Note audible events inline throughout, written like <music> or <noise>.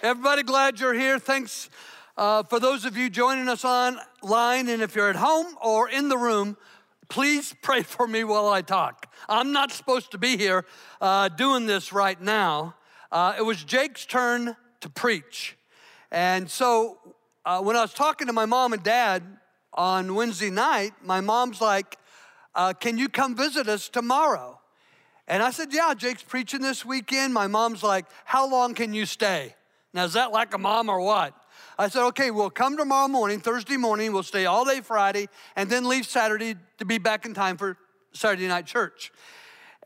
Everybody, glad you're here. Thanks uh, for those of you joining us online. And if you're at home or in the room, please <laughs> pray for me while I talk. I'm not supposed to be here uh, doing this right now. Uh, it was Jake's turn to preach. And so uh, when I was talking to my mom and dad on Wednesday night, my mom's like, uh, Can you come visit us tomorrow? And I said, Yeah, Jake's preaching this weekend. My mom's like, How long can you stay? Now, is that like a mom or what? I said, okay, we'll come tomorrow morning, Thursday morning, we'll stay all day Friday, and then leave Saturday to be back in time for Saturday night church.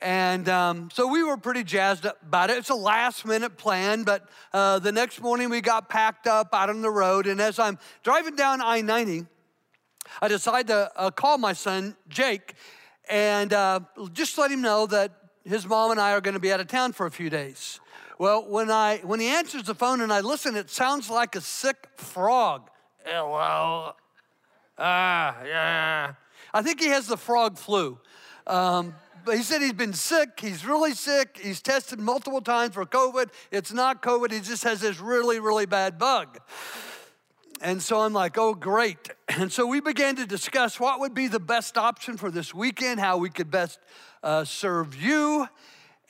And um, so we were pretty jazzed about it. It's a last minute plan, but uh, the next morning we got packed up out on the road. And as I'm driving down I 90, I decide to uh, call my son, Jake, and uh, just let him know that his mom and I are going to be out of town for a few days. Well, when, I, when he answers the phone and I listen, it sounds like a sick frog. Hello. Ah, yeah. I think he has the frog flu. Um, but he said he's been sick. He's really sick. He's tested multiple times for COVID. It's not COVID. He just has this really, really bad bug. And so I'm like, oh, great. <clears throat> And so we began to discuss what would be the best option for this weekend, how we could best uh, serve you.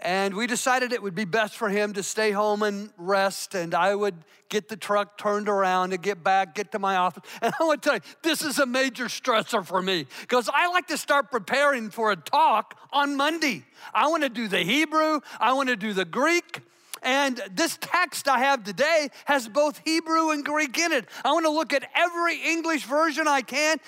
And we decided it would be best for him to stay home and rest, and I would get the truck turned around and get back, get to my office. <laughs> And I want to tell you, this is a major stressor for me because I like to start preparing for a talk on Monday. I want to do the Hebrew, I want to do the Greek. And this text I have today has both Hebrew and Greek in it. I want to look at every English version I can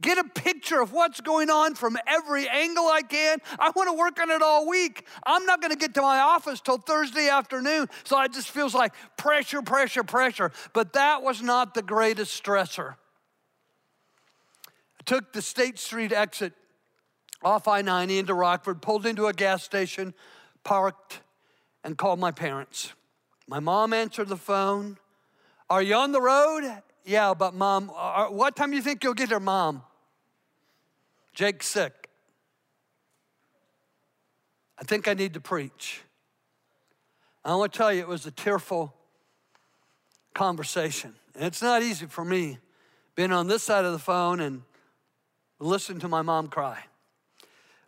get a picture of what's going on from every angle I can. I want to work on it all week. I'm not going to get to my office till Thursday afternoon. So it just feels like pressure, pressure, pressure. But that was not the greatest stressor. I took the State Street exit off I 90 into Rockford, pulled into a gas station, parked, and called my parents. My mom answered the phone. Are you on the road? Yeah, but mom, uh, what time do you think you'll get here, mom? Jake's sick. I think I need to preach. I want to tell you, it was a tearful conversation. And it's not easy for me being on this side of the phone and listening to my mom cry.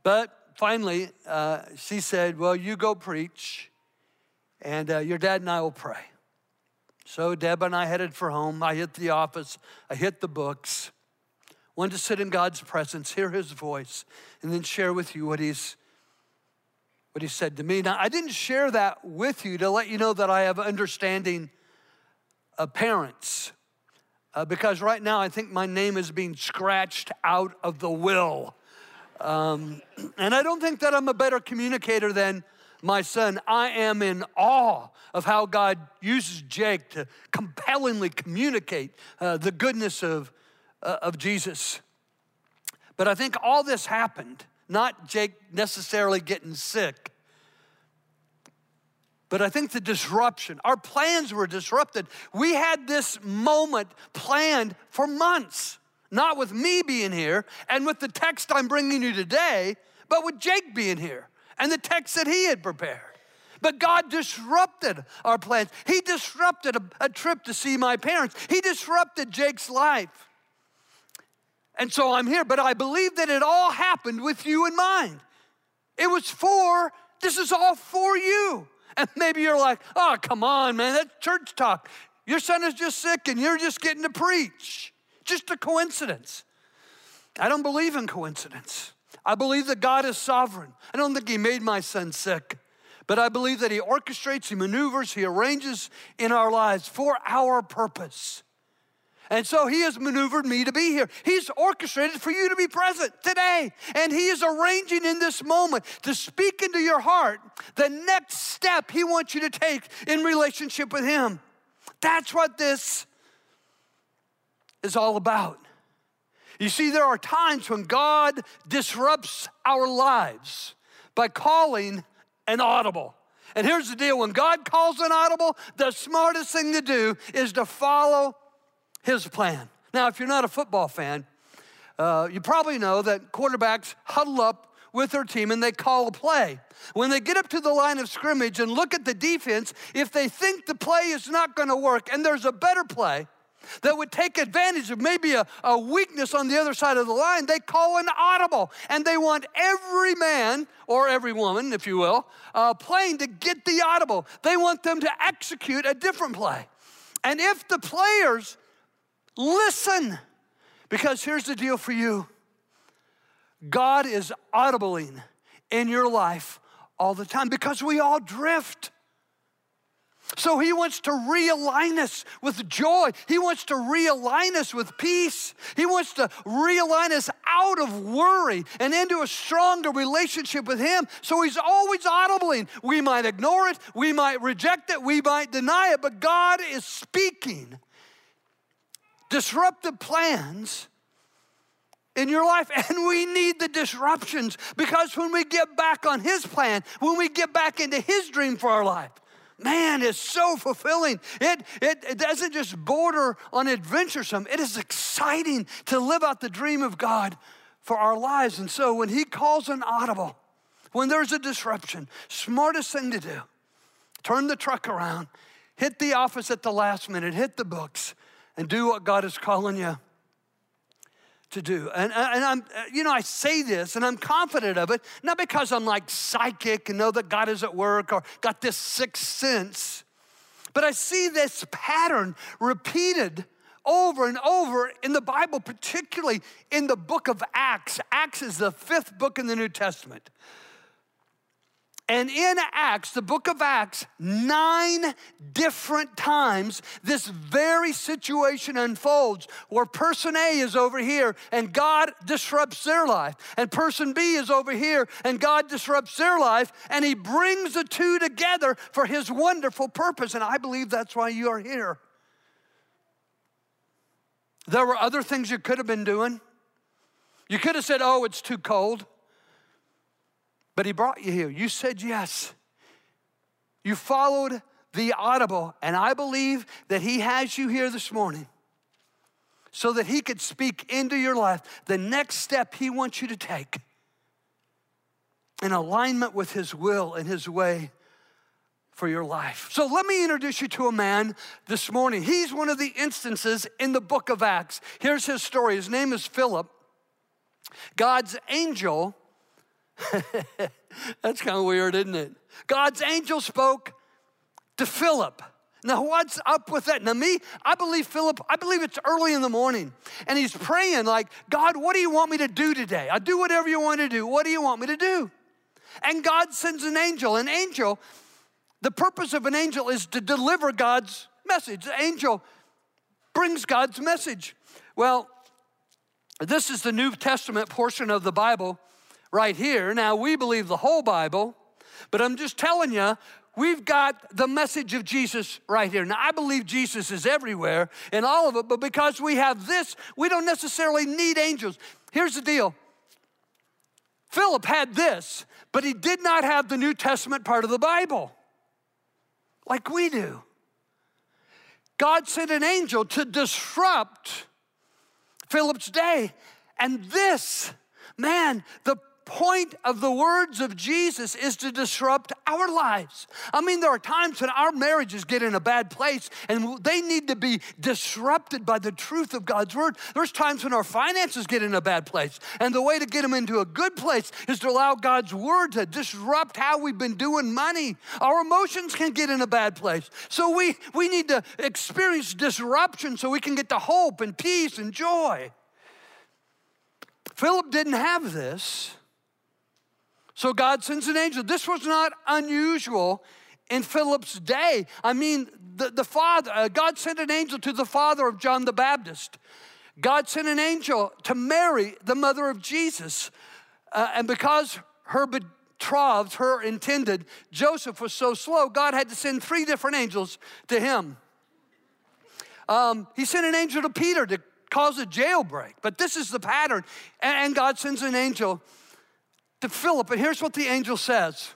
But finally, uh, she said, Well, you go preach, and uh, your dad and I will pray. So Deb and I headed for home. I hit the office, I hit the books wanted to sit in God's presence, hear his voice, and then share with you what he's what he said to me. Now, I didn't share that with you to let you know that I have understanding of parents. Uh, because right now I think my name is being scratched out of the will. Um, <clears throat> and I don't think that I'm a better communicator than my son. I am in awe of how God uses Jake to compellingly communicate uh, the goodness of uh, of Jesus. But I think all this happened, not Jake necessarily getting sick, but I think the disruption, our plans were disrupted. We had this moment planned for months, not with me being here and with the text I'm bringing you today, but with Jake being here and the text that he had prepared. But God disrupted our plans. He disrupted a, a, trip to see my parents. He disrupted Jake's life. And so I'm here, but I believe that it all happened with you in mind. It was for, this is all for you. And maybe you're like, oh, come on, man, that's church talk. Your son is just sick and you're just getting to preach. Just a coincidence. I don't believe in coincidence. I believe that God is sovereign. I don't think He made my son sick, but I believe that He orchestrates, He maneuvers, He arranges in our lives for our purpose. And so he has maneuvered me to be here. He's orchestrated for you to be present today. And he is arranging in this moment to speak into your heart the next step he wants you to take in relationship with him. That's what this is all about. You see, there are times when God disrupts our lives by calling an audible. And here's the deal when God calls an audible, the smartest thing to do is to follow his plan. Now, if you're not a football fan, uh, you probably know that quarterbacks huddle up with their team and they call a play. When they get up to the line of scrimmage and look at the defense, if they think the play is not going to work and there's a better play that would take advantage of maybe a, a weakness on the other side of the line, they call an audible. And they want every man or every woman, if you will, uh, playing to get the audible. They want them to execute a different play. And if the players listen, because here's the deal for you God is audibling in your life all the time because we all drift. So he wants to realign us with joy. He wants to realign us with peace. He wants to realign us out of worry and into a stronger relationship with him. So he's always audibling. We might ignore it, we might reject it, we might deny it, but God is speaking. Disruptive plans in your life. And we need the disruptions because when we get back on His plan, when we get back into His dream for our life, man, it's so fulfilling. It, it, it doesn't just border on adventuresome, it is exciting to live out the dream of God for our lives. And so when He calls an audible, when there's a disruption, smartest thing to do, turn the truck around, hit the office at the last minute, hit the books, and do what God is calling you to do. And, and I'm, you know, I say this and I'm confident of it, not because I'm like psychic and know that God is at work or got this sixth sense, but I see this pattern repeated over and over in the Bible, particularly in the book of Acts. Acts is the fifth book in the New Testament. And in Acts, the book of Acts, nine different times, this very situation unfolds where person A is over here and God disrupts their life, and person B is over here and God disrupts their life, and He brings the two together for His wonderful purpose. And I believe that's why you are here. There were other things you could have been doing. You could have said, Oh, it's too cold. But He brought you here. You said yes. You followed the audible, and I believe that He has you here this morning so that He could speak into your life the next step He wants you to take in alignment with His will and His way for your life. So let me introduce you to a man this morning. He's one of the instances in the book of Acts. Here's his story. His name is Philip. God's angel <laughs> That's kind of weird, isn't it? God's angel spoke to Philip. Now, what's up with that? Now, me, I believe Philip, I believe it's early in the morning. And he's praying, like, God, what do you want me to do today? I do whatever you want to do. What do you want me to do? And God sends an angel. An angel, the purpose of an angel is to deliver God's message. The angel brings God's message. Well, this is the New Testament portion of the Bible right here. Now, we believe the whole Bible, but I'm just telling you, we've got the message of Jesus right here. Now, I believe Jesus is everywhere in all of it, but because we have this, we don't necessarily need angels. Here's the deal Philip had this, but he did not have the New Testament part of the Bible like we do. God sent an angel to disrupt Philip's day. And this, man, the point of the words of Jesus is to disrupt our lives. I mean, there are times when our marriages get in a bad place and they need to be disrupted by the truth of God's word. There's times when our finances get in a bad place, and the way to get them into a good place is to allow God's word to disrupt how we've been doing money. Our emotions can get in a bad place. So we, we need to experience disruption so we can get to hope and peace and joy. Philip didn't have this. So God sends an angel. This was not unusual in Philip's day. I mean, the, the father, uh, God sent an angel to the father of John the Baptist. God sent an angel to Mary, the mother of Jesus. Uh, and because her betrothed, her intended, Joseph was so slow, God had to send three different angels to him. Um, he sent an angel to Peter to cause a jailbreak, but this is the pattern. And, and God sends an angel to Philip, and here's what the angel says.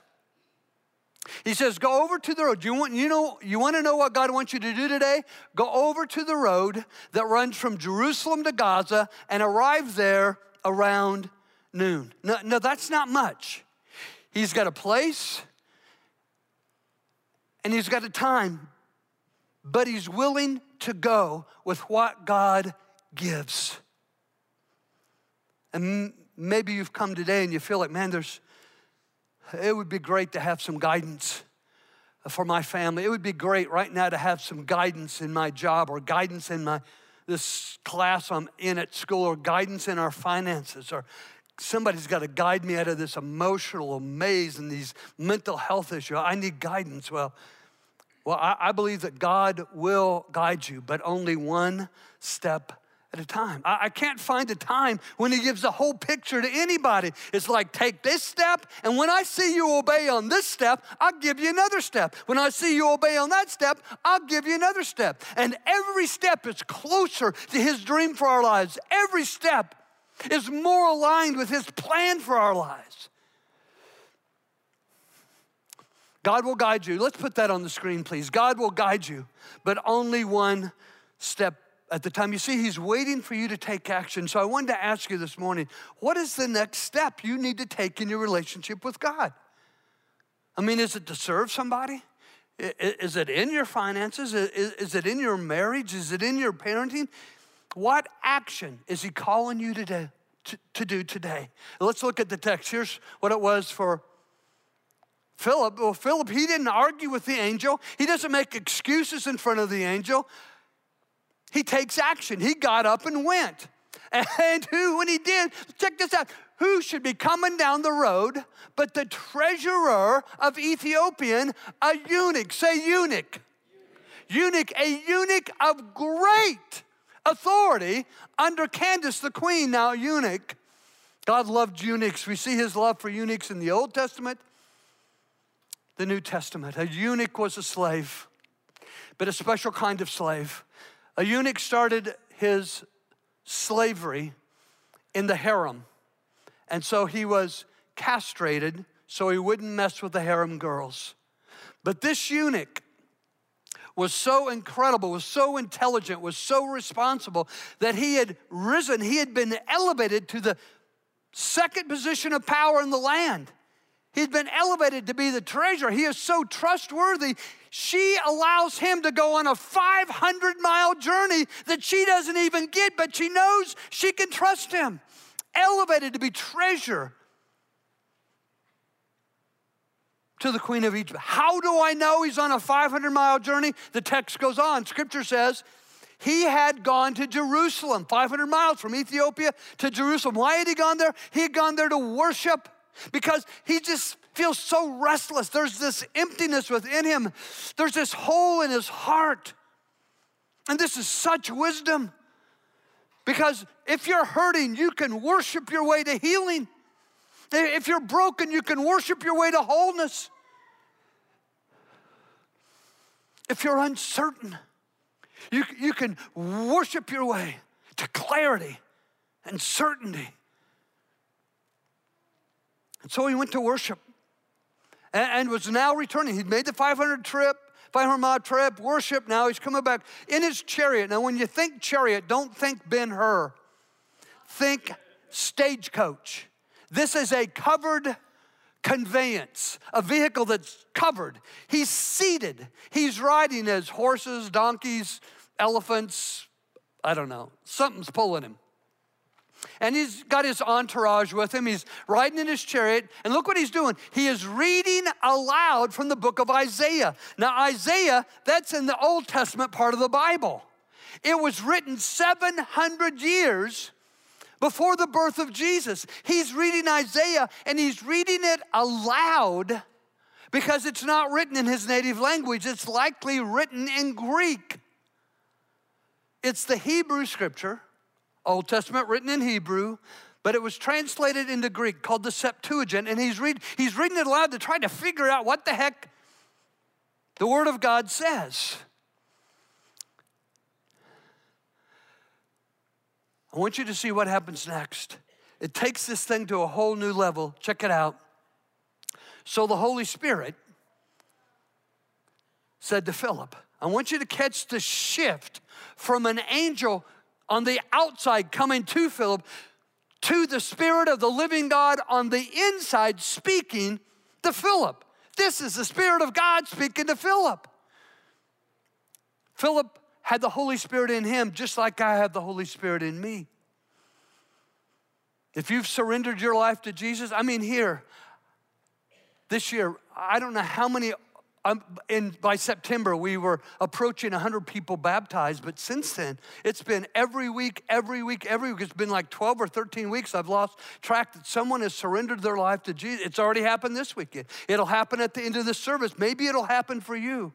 He says, Go over to the road. You want, you, know, you want to know what God wants you to do today? Go over to the road that runs from Jerusalem to Gaza and arrive there around noon. No, no, that's not much. He's got a place and he's got a time, but he's willing to go with what God gives. And maybe you've come today and you feel like, man, there's, it would be great to have some guidance for my family. It would be great right now to have some guidance in my job or guidance in my this class I'm in at school or guidance in our finances or somebody's got to guide me out of this emotional maze and these mental health issues. I need guidance. Well, well, I, I believe that God will guide you, but only one step at a time. I, I, can't find a time when he gives the whole picture to anybody. It's like, take this step, and when I see you obey on this step, I'll give you another step. When I see you obey on that step, I'll give you another step. And every step is closer to his dream for our lives. Every step is more aligned with his plan for our lives. God will guide you. Let's put that on the screen, please. God will guide you, but only one step at the time. You see, He's waiting for you to take action. So I wanted to ask you this morning what is the next step you need to take in your relationship with God? I mean, is it to serve somebody? Is it in your finances? Is it in your marriage? Is it in your parenting? What action is He calling you to to do today? Let's look at the text. Here's what it was for Philip. Well, Philip, he didn't argue with the angel, he doesn't make excuses in front of the angel. He takes action. He got up and went. And <laughs> who, when he did, check this out, who should be coming down the road but the treasurer of Ethiopian, a eunuch? Say eunuch. Eunuch, a eunuch of great authority under Candace the queen, now eunuch. God loved eunuchs. We see his love for eunuchs in the Old Testament, the New Testament. A eunuch was a slave, but a special kind of slave. A eunuch started his slavery in the harem, and so he was castrated so he wouldn't mess with the harem girls. But this eunuch was so incredible, was so intelligent, was so responsible that he had risen, he had been elevated to the second position of power in the land. He'd been elevated to be the treasurer. He is so trustworthy. She allows him to go on a 500 mile journey that she doesn't even get, but she knows she can trust him. Elevated to be treasurer to the queen of Egypt. How do I know he's on a 500 mile journey? The text goes on. Scripture says he had gone to Jerusalem, 500 miles from Ethiopia to Jerusalem. Why had he gone there? He had gone there to worship because he just feels so restless. There's this emptiness within him, there's this hole in his heart. And this is such wisdom because if you're hurting, you can worship your way to healing. If you're broken, you can worship your way to wholeness. If you're uncertain, you, you can worship your way to clarity and certainty. And so he went to worship and, and was now returning. He'd made the 500 trip, 500 mile trip, worship. Now he's coming back in his chariot. Now, when you think chariot, don't think Ben Hur, think stagecoach. This is a covered conveyance, a vehicle that's covered. He's seated. He's riding as horses, donkeys, elephants, I don't know, something's pulling him. And he's got his entourage with him. He's riding in his chariot. And look what he's doing. He is reading aloud from the book of Isaiah. Now, Isaiah, that's in the Old Testament part of the Bible. It was written 700 years before the birth of Jesus. He's reading Isaiah and he's reading it aloud because it's not written in his native language, it's likely written in Greek. It's the Hebrew scripture Old Testament written in Hebrew, but it was translated into Greek called the Septuagint. And he's, read, he's reading it aloud to try to figure out what the heck the Word of God says. I want you to see what happens next. It takes this thing to a whole new level. Check it out. So the Holy Spirit said to Philip, I want you to catch the shift from an angel on the outside coming to Philip to the Spirit of the living God on the inside speaking to Philip. This is the Spirit of God speaking to Philip. Philip had the Holy Spirit in him, just like I have the Holy Spirit in me. If you've surrendered your life to Jesus, I mean, here, this year, I don't know how many um, in, by September, we were approaching 100 people baptized, but since then, it's been every week, every week, every week. It's been like 12 or 13 weeks. I've lost track that someone has surrendered their life to Jesus. It's already happened this weekend. It'll happen at the end of the service. Maybe it'll happen for you.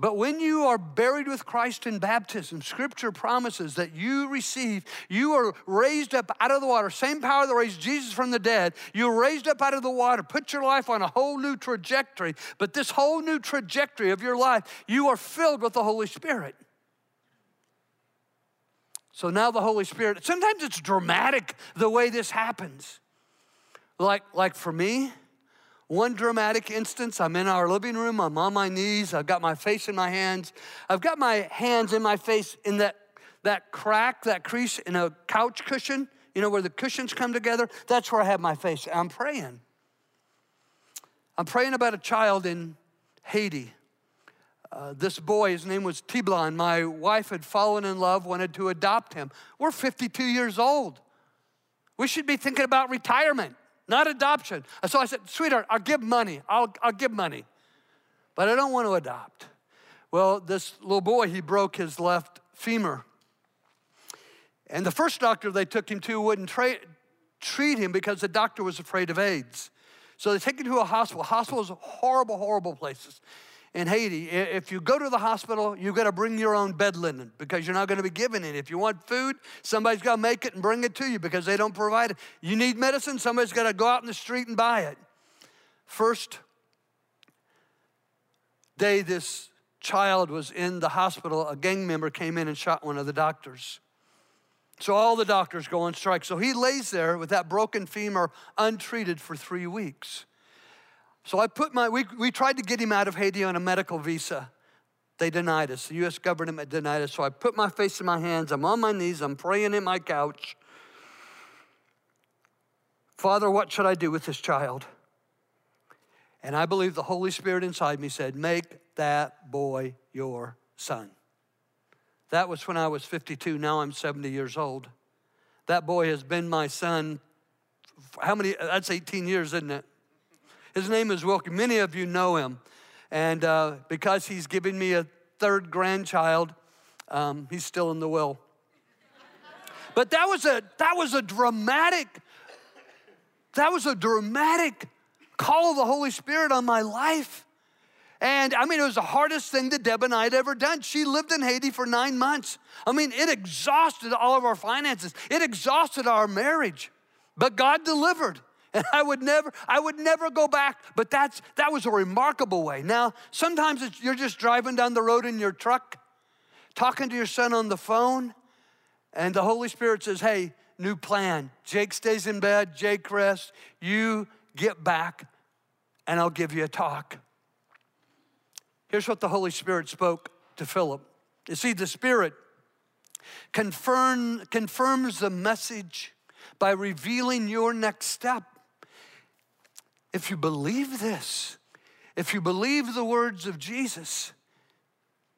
But when you are buried with Christ in baptism, scripture promises that you receive, you are raised up out of the water, same power that raised Jesus from the dead. You're raised up out of the water, put your life on a whole new trajectory. But this whole new trajectory of your life, you are filled with the Holy Spirit. So now the Holy Spirit, sometimes it's dramatic the way this happens. Like, like for me, one dramatic instance, I'm in our living room, I'm on my knees, I've got my face in my hands. I've got my hands in my face in that, that crack, that crease in a couch cushion, you know, where the cushions come together. That's where I have my face. I'm praying. I'm praying about a child in Haiti. Uh, this boy, his name was Tiblan. My wife had fallen in love, wanted to adopt him. We're 52 years old. We should be thinking about retirement not adoption. So I said, sweetheart, I'll give money. I'll, I'll give money. But I don't want to adopt. Well, this little boy, he broke his left femur. And the first doctor they took him to wouldn't tra- treat him because the doctor was afraid of AIDS. So they take him to a hospital. Hospitals are horrible, horrible places in Haiti, if you go to the hospital, you've got to bring your own bed linen because you're not going to be given it. If you want food, somebody's got to make it and bring it to you because they don't provide it. You need medicine, somebody's got to go out in the street and buy it. First day this child was in the hospital, a gang member came in and shot one of the doctors. So all the doctors go on strike. So he lays there with that broken femur untreated for three weeks. So I put my, we, we tried to get him out of Haiti on a medical visa. They denied us. The US government denied us. So I put my face in my hands. I'm on my knees. I'm praying in my couch. Father, what should I do with this child? And I believe the Holy Spirit inside me said, Make that boy your son. That was when I was 52. Now I'm 70 years old. That boy has been my son. How many? That's 18 years, isn't it? His name is Wilkie. Many of you know him. And uh, because he's giving me a third grandchild, um, he's still in the will. But that was a that was a dramatic, that was a dramatic call of the Holy Spirit on my life. And I mean, it was the hardest thing that Deb and I had ever done. She lived in Haiti for nine months. I mean, it exhausted all of our finances, it exhausted our marriage. But God delivered. And I would never, I would never go back. But that's that was a remarkable way. Now, sometimes you're just driving down the road in your truck, talking to your son on the phone, and the Holy Spirit says, Hey, new plan. Jake stays in bed, Jake rests, you get back, and I'll give you a talk. Here's what the Holy Spirit spoke to Philip. You see, the Spirit confirm, confirms the message by revealing your next step. If you believe this, if you believe the words of Jesus,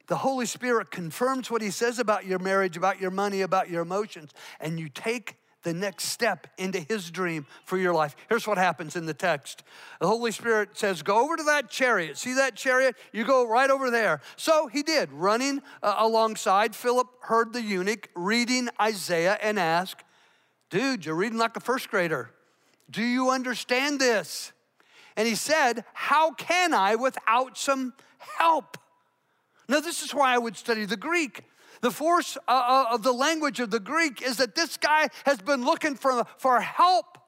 the Holy Spirit confirms what He says about your marriage, about your money, about your emotions, and you take the next step into His dream for your life. Here's what happens in the text the Holy Spirit says, Go over to that chariot. See that chariot? You go right over there. So he did. Running uh, alongside, Philip heard the eunuch reading Isaiah and asked, Dude, you're reading like a first grader. Do you understand this? And he said, How can I without some help? Now, this is why I would study the Greek. The force uh, uh, of the language of the Greek is that this guy has been looking for, for help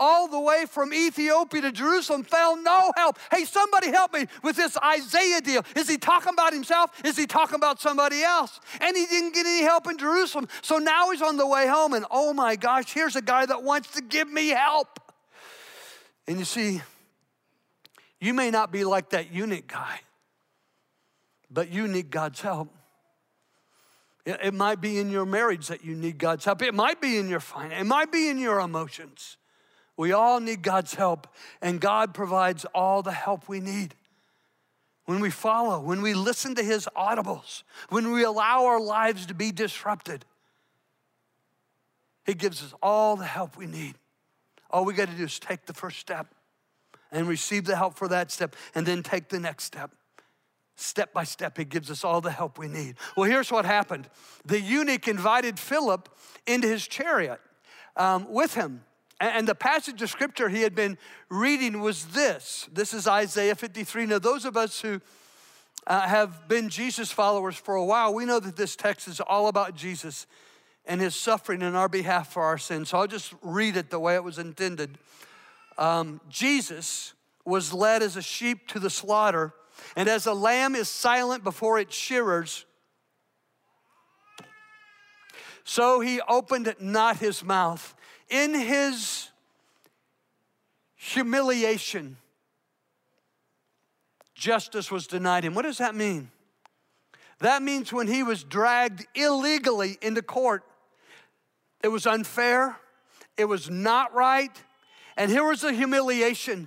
all the way from Ethiopia to Jerusalem, found no help. Hey, somebody help me with this Isaiah deal. Is he talking about himself? Is he talking about somebody else? And he didn't get any help in Jerusalem. So now he's on the way home, and oh my gosh, here's a guy that wants to give me help. And you see, you may not be like that eunuch guy, but you need God's help. It might be in your marriage that you need God's help. It might be in your finance. It might be in your emotions. We all need God's help, and God provides all the help we need. When we follow, when we listen to His audibles, when we allow our lives to be disrupted, He gives us all the help we need. All we got to do is take the first step and receive the help for that step, and then take the next step. Step by step, He gives us all the help we need. Well, here's what happened the eunuch invited Philip into his chariot um, with him. And the passage of scripture he had been reading was this. This is Isaiah 53. Now, those of us who uh, have been Jesus followers for a while, we know that this text is all about Jesus and his suffering in our behalf for our sins. So I'll just read it the way it was intended. Um, Jesus was led as a sheep to the slaughter, and as a lamb is silent before its shearers, so he opened not his mouth in his humiliation, justice was denied him. What does that mean? That means when he was dragged illegally into court, it was unfair, it was not right, and here was the humiliation.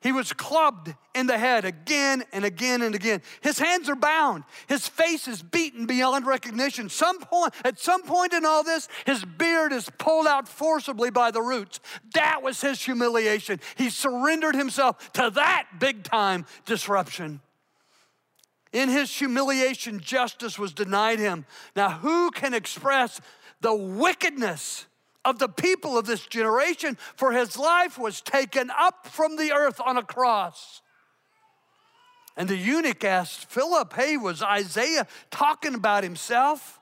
He was clubbed in the head again and again and again. His hands are bound. His face is beaten beyond recognition. Some point, at some point in all this, his beard is pulled out forcibly by the roots. That was his humiliation. He surrendered himself to that big time disruption. In his humiliation, justice was denied him. Now, who can express the wickedness of the people of this generation, for his life was taken up from the earth on a cross. And the eunuch asked Philip, Hey, was Isaiah talking about himself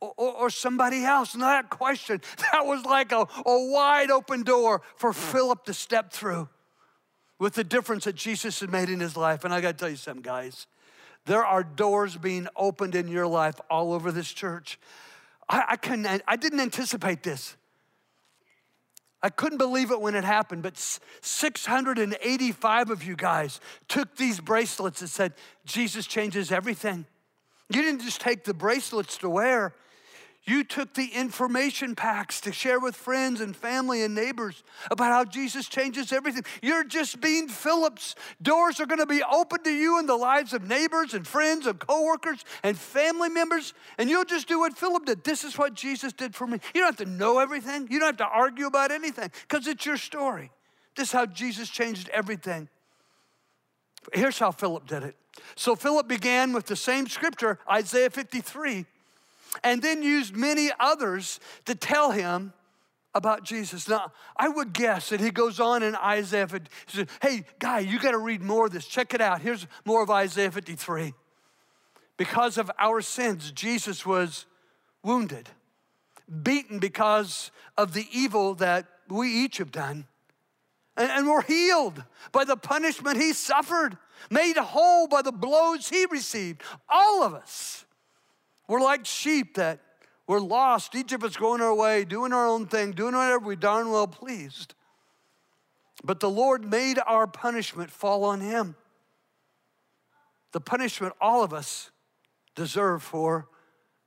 or, or, or somebody else? And that question, <laughs> that was like a, a wide open door for Philip to step through with the difference that Jesus had made in his life. And I got to tell you something, guys. There are doors being opened in your life all over this church I, I, couldn't, I didn't anticipate this. I couldn't believe it when it happened, but 685 of you guys took these bracelets and said, Jesus changes everything. You didn't just take the bracelets to wear, you took the information packs to share with friends and family and neighbors about how Jesus changes everything. You're just being Phillips. Doors are going to be open to you in the lives of neighbors and friends and coworkers and family members, and you'll just do what Philip did. This is what Jesus did for me. You don't have to know everything, you don't have to argue about anything because it's your story. This is how Jesus changed everything. Here's how Philip did it. So Philip began with the same scripture, Isaiah 53 and then used many others to tell him about Jesus. Now, I would guess that he goes on in Isaiah, he says, hey, guy, you got to read more of this. Check it out. Here's more of Isaiah 53. Because of our sins, Jesus was wounded, beaten because of the evil that we each have done. And, and we're healed by the punishment he suffered, made whole by the blows he received. All of us. We're like sheep that we're lost, each of us going our way, doing our own thing, doing whatever we darn well pleased. But the Lord made our punishment fall on him. The punishment all of us deserve for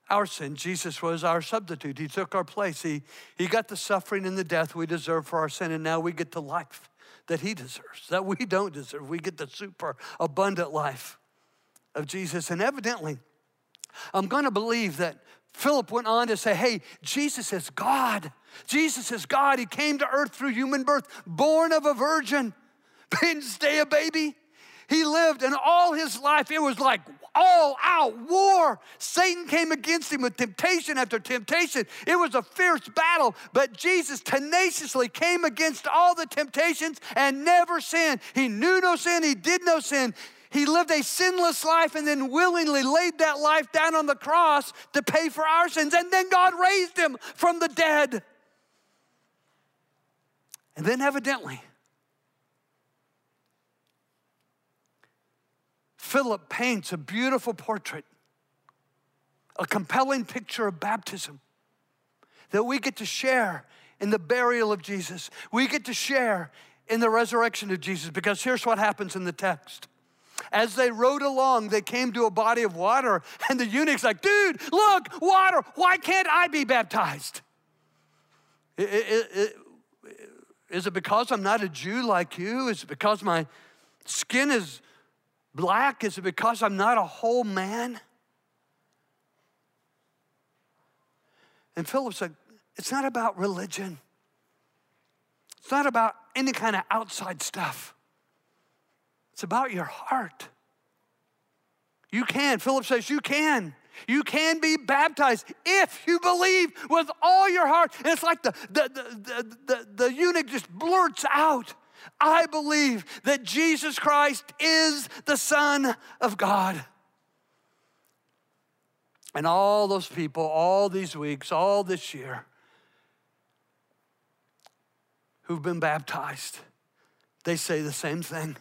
our sin. Jesus was our substitute. He took our place. He, he got the suffering and the death we deserve for our sin, and now we get the life that he deserves, that we don't deserve. We get the super abundant life of Jesus. And evidently, I'm going to believe that Philip went on to say, hey, Jesus is God. Jesus is God. He came to earth through human birth, born of a virgin, <laughs> didn't stay a baby. He lived, and all his life, it was like all out war. Satan came against him with temptation after temptation. It was a fierce battle, but Jesus tenaciously came against all the temptations and never sinned. He knew no sin, he did no sin. He lived a sinless life and then willingly laid that life down on the cross to pay for our sins. And then God raised him from the dead. And then, evidently, Philip paints a beautiful portrait, a compelling picture of baptism that we get to share in the burial of Jesus. We get to share in the resurrection of Jesus because here's what happens in the text As they rode along, they came to a body of water, and the eunuch's like, dude, look, water, why can't I be baptized? It, it, it, is it because I'm not a Jew like you? Is it because my skin is black? Is it because I'm not a whole man? And Philip said, It's not about religion. It's not about any kind of outside stuff. It's about your heart. You can. Philip says, You can. You can be baptized if you believe with all your heart. And it's like the, the, the, the, the, eunuch just blurts out, I believe that Jesus Christ is the Son of God. And all those people, all these weeks, all this year, who've been baptized, they say the same thing.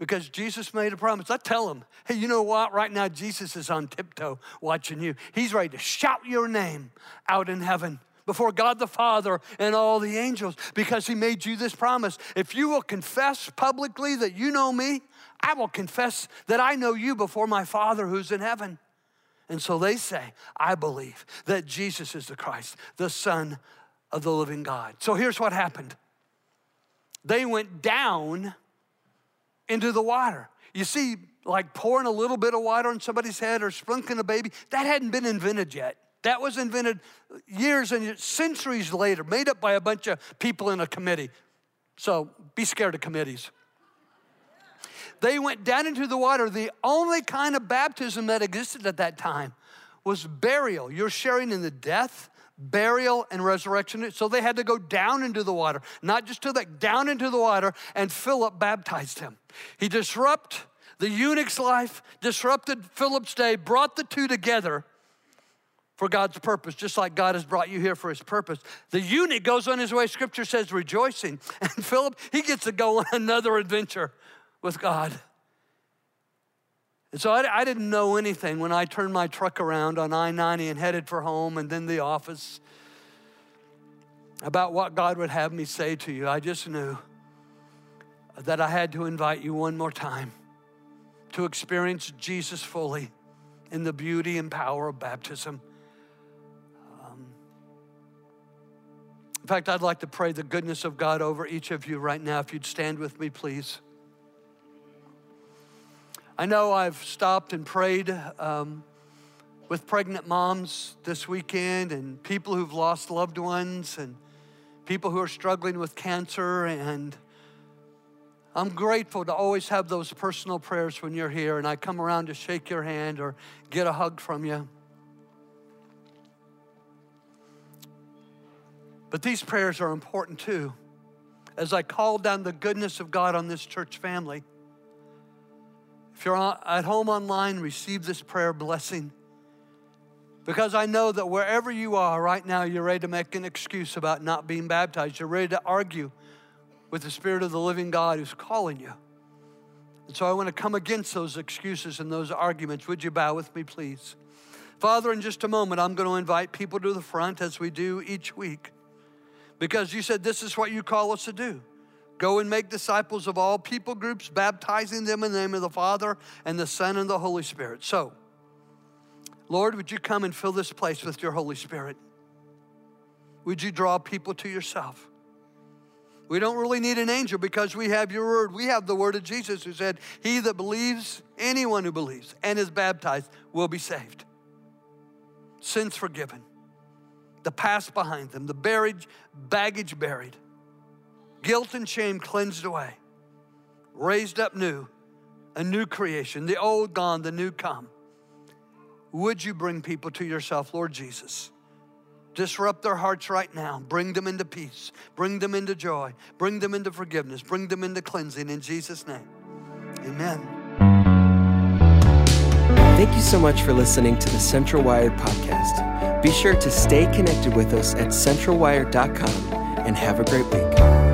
Because Jesus made a promise. I tell them, hey, you know what? Right now, Jesus is on tiptoe watching you. He's ready to shout your name out in heaven before God the Father and all the angels because He made you this promise. If you will confess publicly that you know me, I will confess that I know you before my Father who's in heaven. And so they say, I believe that Jesus is the Christ, the Son of the living God. So here's what happened they went down into the water. You see, like pouring a little bit of water on somebody's head or sprinkling a baby, that hadn't been invented yet. That was invented years and centuries later, made up by a bunch of people in a committee. So be scared of committees. They went down into the water. The only kind of baptism that existed at that time was burial. You're sharing in the death, burial, and resurrection. So they had to go down into the water, not just to that, down into the water, and Philip baptized him. He disrupted the eunuch's life, disrupted Philip's day, brought the two together for God's purpose, just like God has brought you here for his purpose. The eunuch goes on his way, scripture says, rejoicing. <laughs> And Philip, he gets to go on another adventure with God. And so I, I, didn't know anything when I turned my truck around on I 90 and headed for home and then the office about what God would have me say to you. I just knew that I had to invite you one more time to experience Jesus fully in the beauty and power of baptism. Um, in fact, I'd like to pray the goodness of God over each of you right now. If you'd stand with me, please. I know I've stopped and prayed um, with pregnant moms this weekend and people who've lost loved ones and people who are struggling with cancer. And I'm grateful to always have those personal prayers when you're here and I come around to shake your hand or get a hug from you. But these prayers are important too. As I call down the goodness of God on this church family, if you're at home online, receive this prayer blessing. Because I know that wherever you are right now, you're ready to make an excuse about not being baptized. You're ready to argue with the Spirit of the living God who's calling you. And so I want to come against those excuses and those arguments. Would you bow with me, please? Father, in just a moment, I'm going to invite people to the front as we do each week because you said this is what you call us to do. Go and make disciples of all people groups, baptizing them in the name of the Father and the Son and the Holy Spirit. So, Lord, would you come and fill this place with your Holy Spirit? Would you draw people to yourself? We don't really need an angel because we have your word. We have the word of Jesus who said, He that believes, anyone who believes and is baptized will be saved. Sins forgiven, the past behind them, the buried, baggage buried guilt and shame cleansed away, raised up new, a new creation, the old gone, the new come. Would you bring people to yourself, Lord Jesus? Disrupt their hearts right now. Bring them into peace. Bring them into joy. Bring them into forgiveness. Bring them into cleansing in Jesus' name. Amen. Thank you so much for listening to the Central Wired podcast. Be sure to stay connected with us at centralwired.com and have a great week.